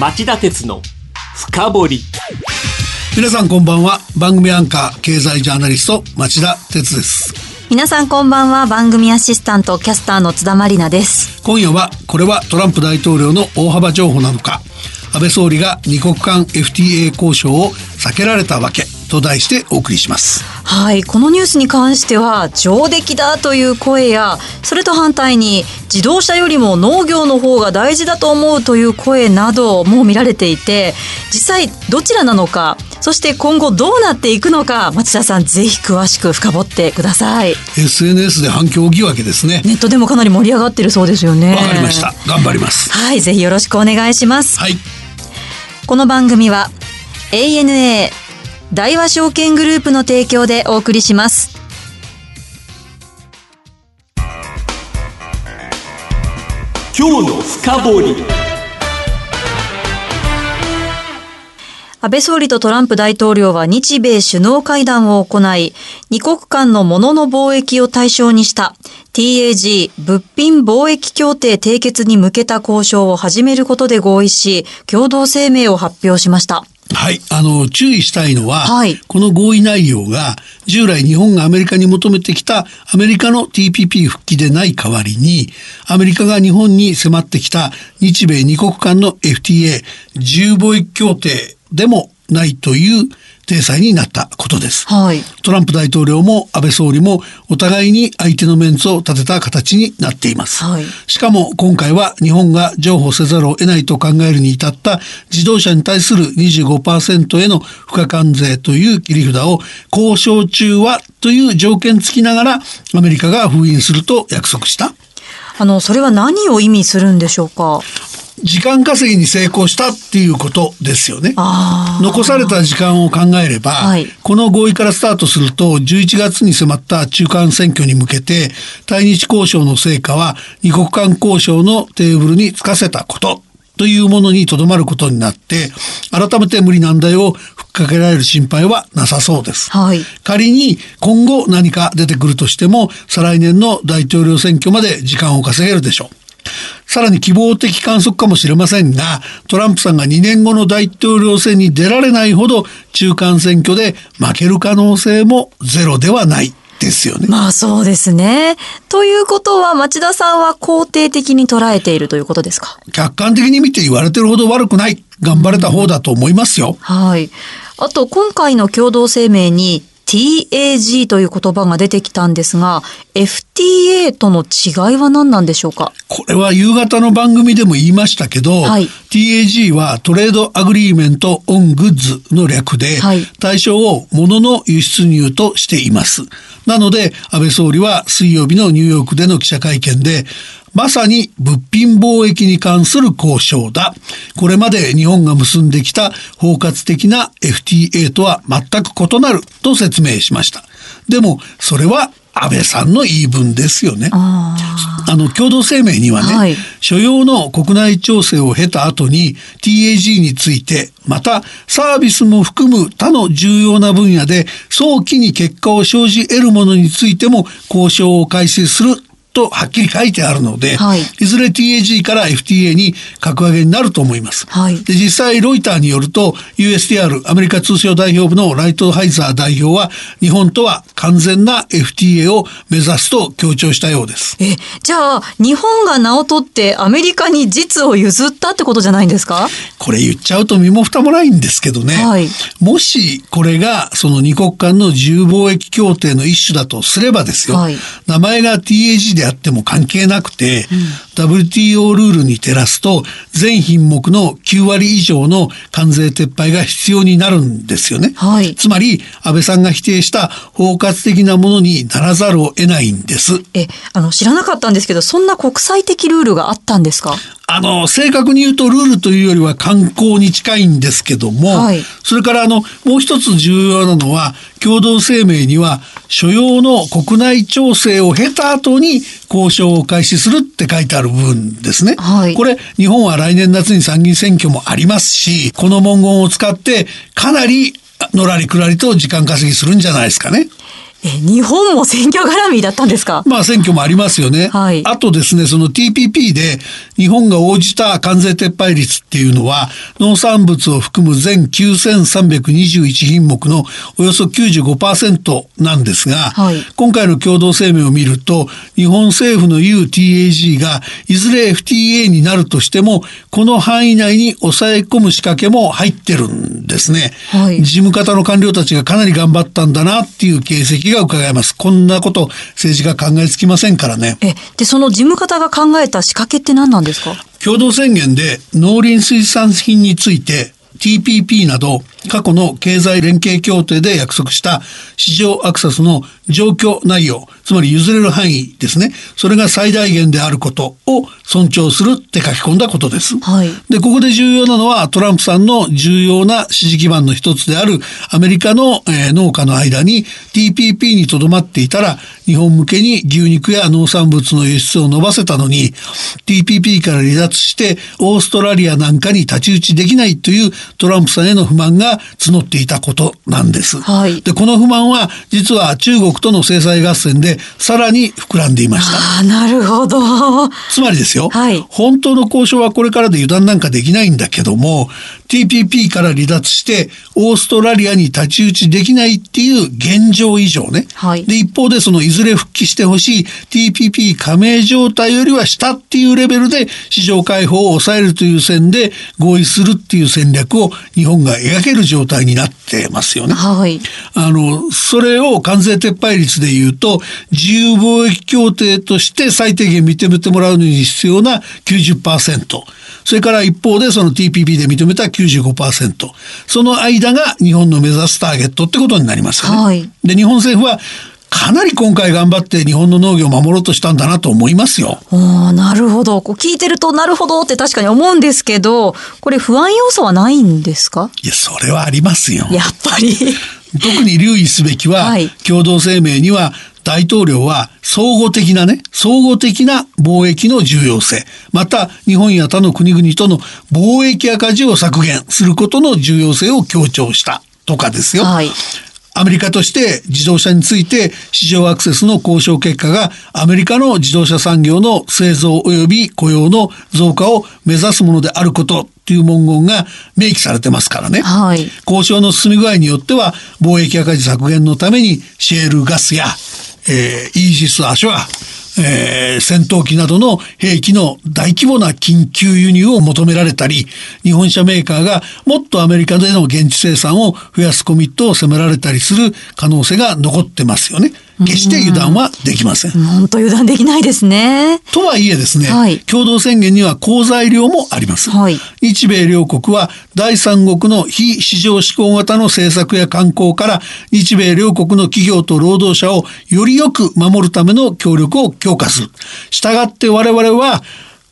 町田鉄の深掘り。皆さんこんばんは。番組アンカー経済ジャーナリスト町田鉄です。皆さんこんばんは番組アシスタントキャスターの津田まりなです。今夜はこれはトランプ大統領の大幅情報なのか。安倍総理が二国間 FTA 交渉を避けられたわけと題してお送りします。はい。このニュースに関しては上出来だという声やそれと反対に自動車よりも農業の方が大事だと思うという声なども見られていて実際どちらなのかそして今後どうなっていくのか町田さんぜひ詳しく深掘ってください。SNS で反響疑惑ですね。ネットでもかなり盛り上がってるそうですよね。わかりました。頑張ります。はい。ぜひよろしくお願いします。はい。この番組は ANA 大和証券グループの提供でお送りします今日の深掘り安倍総理とトランプ大統領は日米首脳会談を行い、二国間の物の貿易を対象にした TAG 物品貿易協定締結に向けた交渉を始めることで合意し、共同声明を発表しました。はい。あの、注意したいのは、はいこの合意内容が、従来日本がアメリカに求めてきたアメリカの TPP 復帰でない代わりに、アメリカが日本に迫ってきた日米二国間の FTA 自由貿易協定でもないという体裁になったことです。はい。トランプ大統領も安倍総理もお互いに相手のメンツを立てた形になっています。はいしかも今回は日本が譲歩せざるを得ないと考えるに至った自動車に対する25%への付加関税という切り札を交渉中はという条件付きながらアメリカが封印すると約束した。あの、それは何を意味するんでしょうか？時間稼ぎに成功したっていうことですよね。残された時間を考えれば、はいこの合意からスタートすると11月に迫った中間選挙に向けて対日交渉の成果は二国間交渉のテーブルにつかせたことというものにとどまることになって改めて無理難題をふっかけられる心配はなさそうです。はい。仮に今後何か出てくるとしても再来年の大統領選挙まで時間を稼げるでしょう。さらに希望的観測かもしれませんが、トランプさんが2年後の大統領選に出られないほど中間選挙で負ける可能性もゼロではないですよね。まあそうですね。ということは町田さんは肯定的に捉えているということですか？客観的に見て言われてるほど悪くない。頑張れた方だと思いますよ。はい。あと、今回の共同声明に TAG という言葉が出てきたんですが、FTA との違いは何なんでしょうか？これは夕方の番組でも言いましたけど、はい。TAG は Trade Agreement on Goods の略で、はい。対象を物の輸出入としています。なので、安倍総理は水曜日のニューヨークでの記者会見で、まさに物品貿易に関する交渉だ。これまで日本が結んできた包括的な FTA とは全く異なると説明しました。でも、それは安倍さんの言い分ですよね。ああの、共同声明にはね、はい所要の国内調整を経た後に TAG について、またサービスも含む他の重要な分野で早期に結果を生じ得るものについても交渉を開始するとはっきり書いてあるので、はいいずれ TAG から FTA に格上げになると思います。はいで実際ロイターによると USTR アメリカ通商代表部のライトハイザー代表は日本とは完全な FTA を目指すと強調したようです。え、じゃあ、日本が名を取ってアメリカに実を譲ったってことじゃないんですか？これ言っちゃうと身も蓋もないんですけどね、はい。もしこれがその二国間の自由貿易協定の一種だとすればですよ、はい。名前が TAG であっても関係なくて、WTO ルールに照らすと全品目の9割以上の関税撤廃が必要になるんですよね。はい。つまり安倍さんが否定した包括的なものにならざるを得ないんです。え、あの、知らなかったんですけど、そんな国際的ルールがあったんですか？あの、正確に言うとルールというよりは観光に近いんですけども、はいそれからあの、もう一つ重要なのは、共同声明には、所要の国内調整を経た後に交渉を開始するって書いてある部分ですね。はいこれ、日本は来年夏に参議院選挙もありますし、この文言を使って、かなりのらりくらりと時間稼ぎするんじゃないですかね。え、日本も選挙絡みだったんですか？まあ選挙もありますよね。はいあとですね、その TPP で日本が応じた関税撤廃率っていうのは農産物を含む全9321品目のおよそ95%なんですが、はい今回の共同声明を見ると日本政府の UTAG がいずれ FTA になるとしてもこの範囲内に抑え込む仕掛けも入ってるんですね。はい事務方の官僚たちがかなり頑張ったんだなっていう形跡が伺えます。こんなこと政治が考えつきませんからね。え、で、その事務方が考えた仕掛けって何なんですか？共同宣言で農林水産品について TPP など過去の経済連携協定で約束した市場アクセスの状況内容、つまり譲れる範囲ですね。それが最大限であることを尊重するって書き込んだことです。はいで、ここで重要なのはトランプさんの重要な支持基盤の一つであるアメリカの、えー農家の間に TPP にとどまっていたら日本向けに牛肉や農産物の輸出を伸ばせたのに TPP から離脱してオーストラリアなんかに太刀打ちできないというトランプさんへの不満が募っていたことなんです。はいで、この不満は実は中国との制裁合戦でさらに膨らんでいました。ああ、なるほど。つまりですよ、はい本当の交渉はこれからで油断なんかできないんだけども TPP から離脱してオーストラリアに太刀打ちできないっていう現状以上ね、はいで一方でそのいずれ復帰してほしい TPP 加盟状態よりは下っていうレベルで市場開放を抑えるという線で合意するっていう戦略を日本が描ける状態になってますよね。はい。あの、それを関税撤廃率で言うと、自由貿易協定として最低限認めてもらうのに必要な90%。それから一方でその TPP で認めた95%。その間が日本の目指すターゲットってことになりますよね。はいで、日本政府はかなり今回頑張って日本の農業を守ろうとしたんだなと思いますよ。なるほど。こう聞いてると、なるほどって確かに思うんですけど、これ不安要素はないんですか？いや、それはありますよ。やっぱり。特に留意すべきは、はい共同声明には大統領は総合的なね、総合的な貿易の重要性、また日本や他の国々との貿易赤字を削減することの重要性を強調したとかですよ。はい。アメリカとして自動車について市場アクセスの交渉結果がアメリカの自動車産業の製造及び雇用の増加を目指すものであることという文言が明記されてますからね。はい。交渉の進み具合によっては貿易赤字削減のためにシェールガスや、えーイージス・アショア、えー戦闘機などの兵器の大規模な緊急輸入を求められたり日本車メーカーがもっとアメリカでの現地生産を増やすコミットを迫られたりする可能性が残ってますよね。決して油断はできません。本当油断できないですね。とはいえですね、はい共同宣言には好材料もあります。はい日米両国は第三国の非市場志向型の政策や観光から日米両国の企業と労働者をよりよく守るための協力を強化する。したがって我々は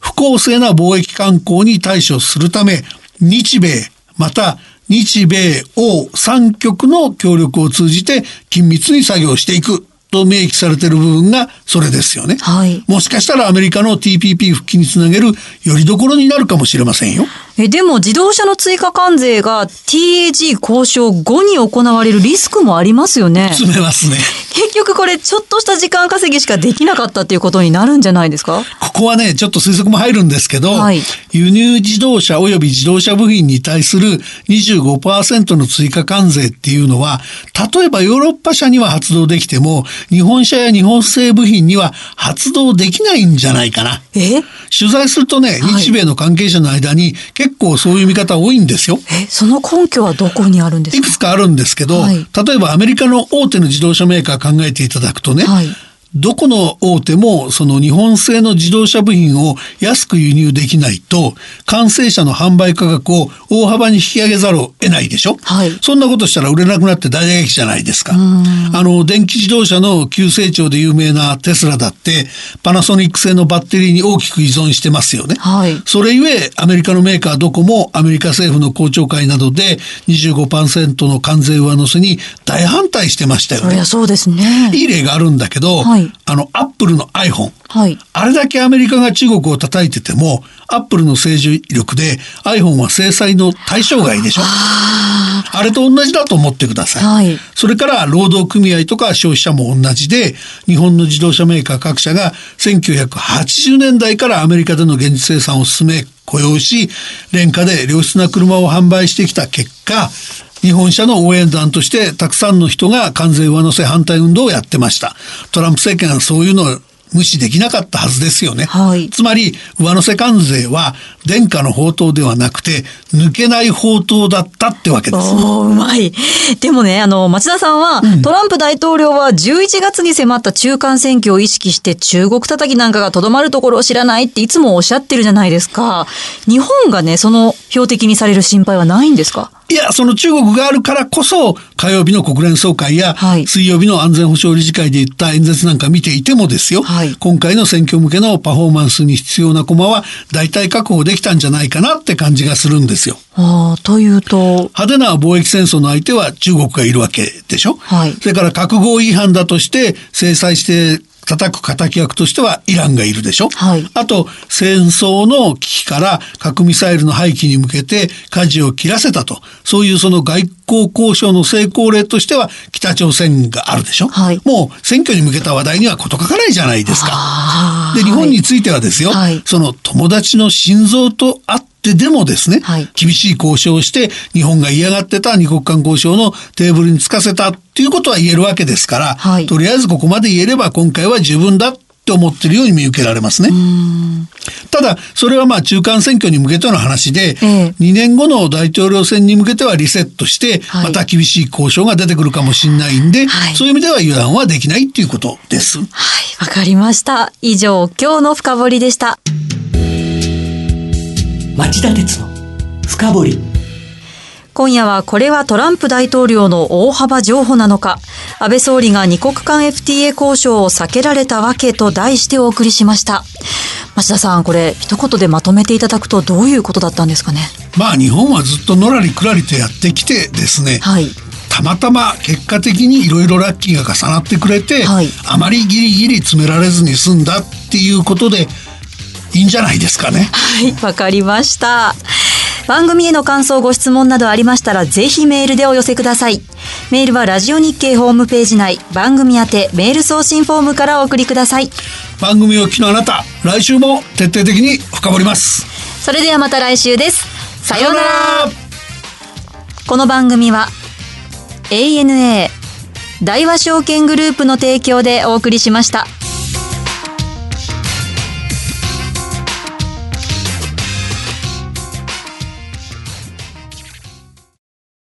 不公正な貿易観光に対処するため日米また日米欧三極の協力を通じて緊密に作業していくと明記されている部分がそれですよね。はいもしかしたらアメリカの TPP 復帰につなげるよりどころになるかもしれませんよ。えでも自動車の追加関税が TAG 交渉後に行われるリスクもありますよね。詰めますね。結局これちょっとした時間稼ぎしかできなかったっていうことになるんじゃないですか？ここはね、ちょっと推測も入るんですけど、はい輸入自動車及び自動車部品に対する25%の追加関税っていうのは、例えばヨーロッパ車には発動できても、日本車や日本製部品には発動できないんじゃないかな。え？取材するとね、はい日米の関係者の間に結構そういう見方多いんですよ。えその根拠はどこにあるんですか？いくつかあるんですけど、はい。例えばアメリカの大手の自動車メーカー考えていただくとね、はいどこの大手もその日本製の自動車部品を安く輸入できないと完成車の販売価格を大幅に引き上げざるを得ないでしょ、はいそんなことしたら売れなくなって大打撃じゃないですか。あの電気自動車の急成長で有名なテスラだってパナソニック製のバッテリーに大きく依存してますよね。はいそれゆえアメリカのメーカーどこもアメリカ政府の公聴会などで25%の関税上乗せに大反対してましたよねそりゃ。そうですね。いい例があるんだけど、はいあのアップルの iPhone はい。あれだけアメリカが中国を叩いててもアップルの政治力で iPhone は制裁の対象外でしょ。あれと同じだと思ってください、はい。それから労働組合とか消費者も同じで日本の自動車メーカー各社が1980年代からアメリカでの現実生産を進め雇用し廉価で良質な車を販売してきた結果日本車の応援団としてたくさんの人が関税上乗せ反対運動をやってました。トランプ政権はそういうのを無視できなかったはずですよね、はい。つまり上乗せ関税は殿下の宝刀ではなくて抜けない宝刀だったってわけです。おーうまい。でもね、あの、町田さんは、トランプ大統領は11月に迫った中間選挙を意識して中国叩きなんかがとどまるところを知らないっていつもおっしゃってるじゃないですか。日本がね、その標的にされる心配はないんですか？いや、その中国があるからこそ、火曜日の国連総会や、はい。水曜日の安全保障理事会で言った演説なんか見ていてもですよ、はい。今回の選挙向けのパフォーマンスに必要な駒は大体確保できたんじゃないかなって感じがするんですよ。ああ、というと、派手な貿易戦争の相手は中国がいるわけでしょ、はい。それから核合意違反だとして制裁して叩く敵役としてはイランがいるでしょ、はい。あと戦争の危機から核ミサイルの廃棄に向けて舵を切らせたと。そういうその外交交渉の成功例としては北朝鮮があるでしょ、はい。もう選挙に向けた話題には事欠かないじゃないですか。で日本についてはですよ、はい。その友達の心臓とあってでもですね、はい厳しい交渉をして日本が嫌がってた二国間交渉のテーブルにつかせたっていうことは言えるわけですから、はいとりあえずここまで言えれば今回は十分だって思ってるように見受けられますね。ただそれはまあ中間選挙に向けての話で、ええ2年後の大統領選に向けてはリセットしてはいまた厳しい交渉が出てくるかもしれないんで、はいそういう意味では油断はできないっていうことです。はい、わかりました。以上、今日の深掘りでした。町田鉄の深掘り。今夜はこれはトランプ大統領の大幅譲歩なのか。安倍総理が二国間 FTA 交渉を避けられたわけと題してお送りしました。町田さんこれ一言でまとめていただくとどういうことだったんですかね。まあ日本はずっとのらりくらりとやってきてですね、はい。たまたま結果的にいろいろラッキーが重なってくれて、はい。あまりギリギリ詰められずに済んだっていうことでいいんじゃないですかね。はいわかりました番組への感想ご質問などありましたらぜひメールでお寄せくださいメールはラジオ日経ホームページ内番組宛てメール送信フォームからお送りください番組をお聞きのあなた来週も徹底的に深掘ります。それではまた来週ですさようならさようならこの番組は ANA 大和証券グループの提供でお送りしました。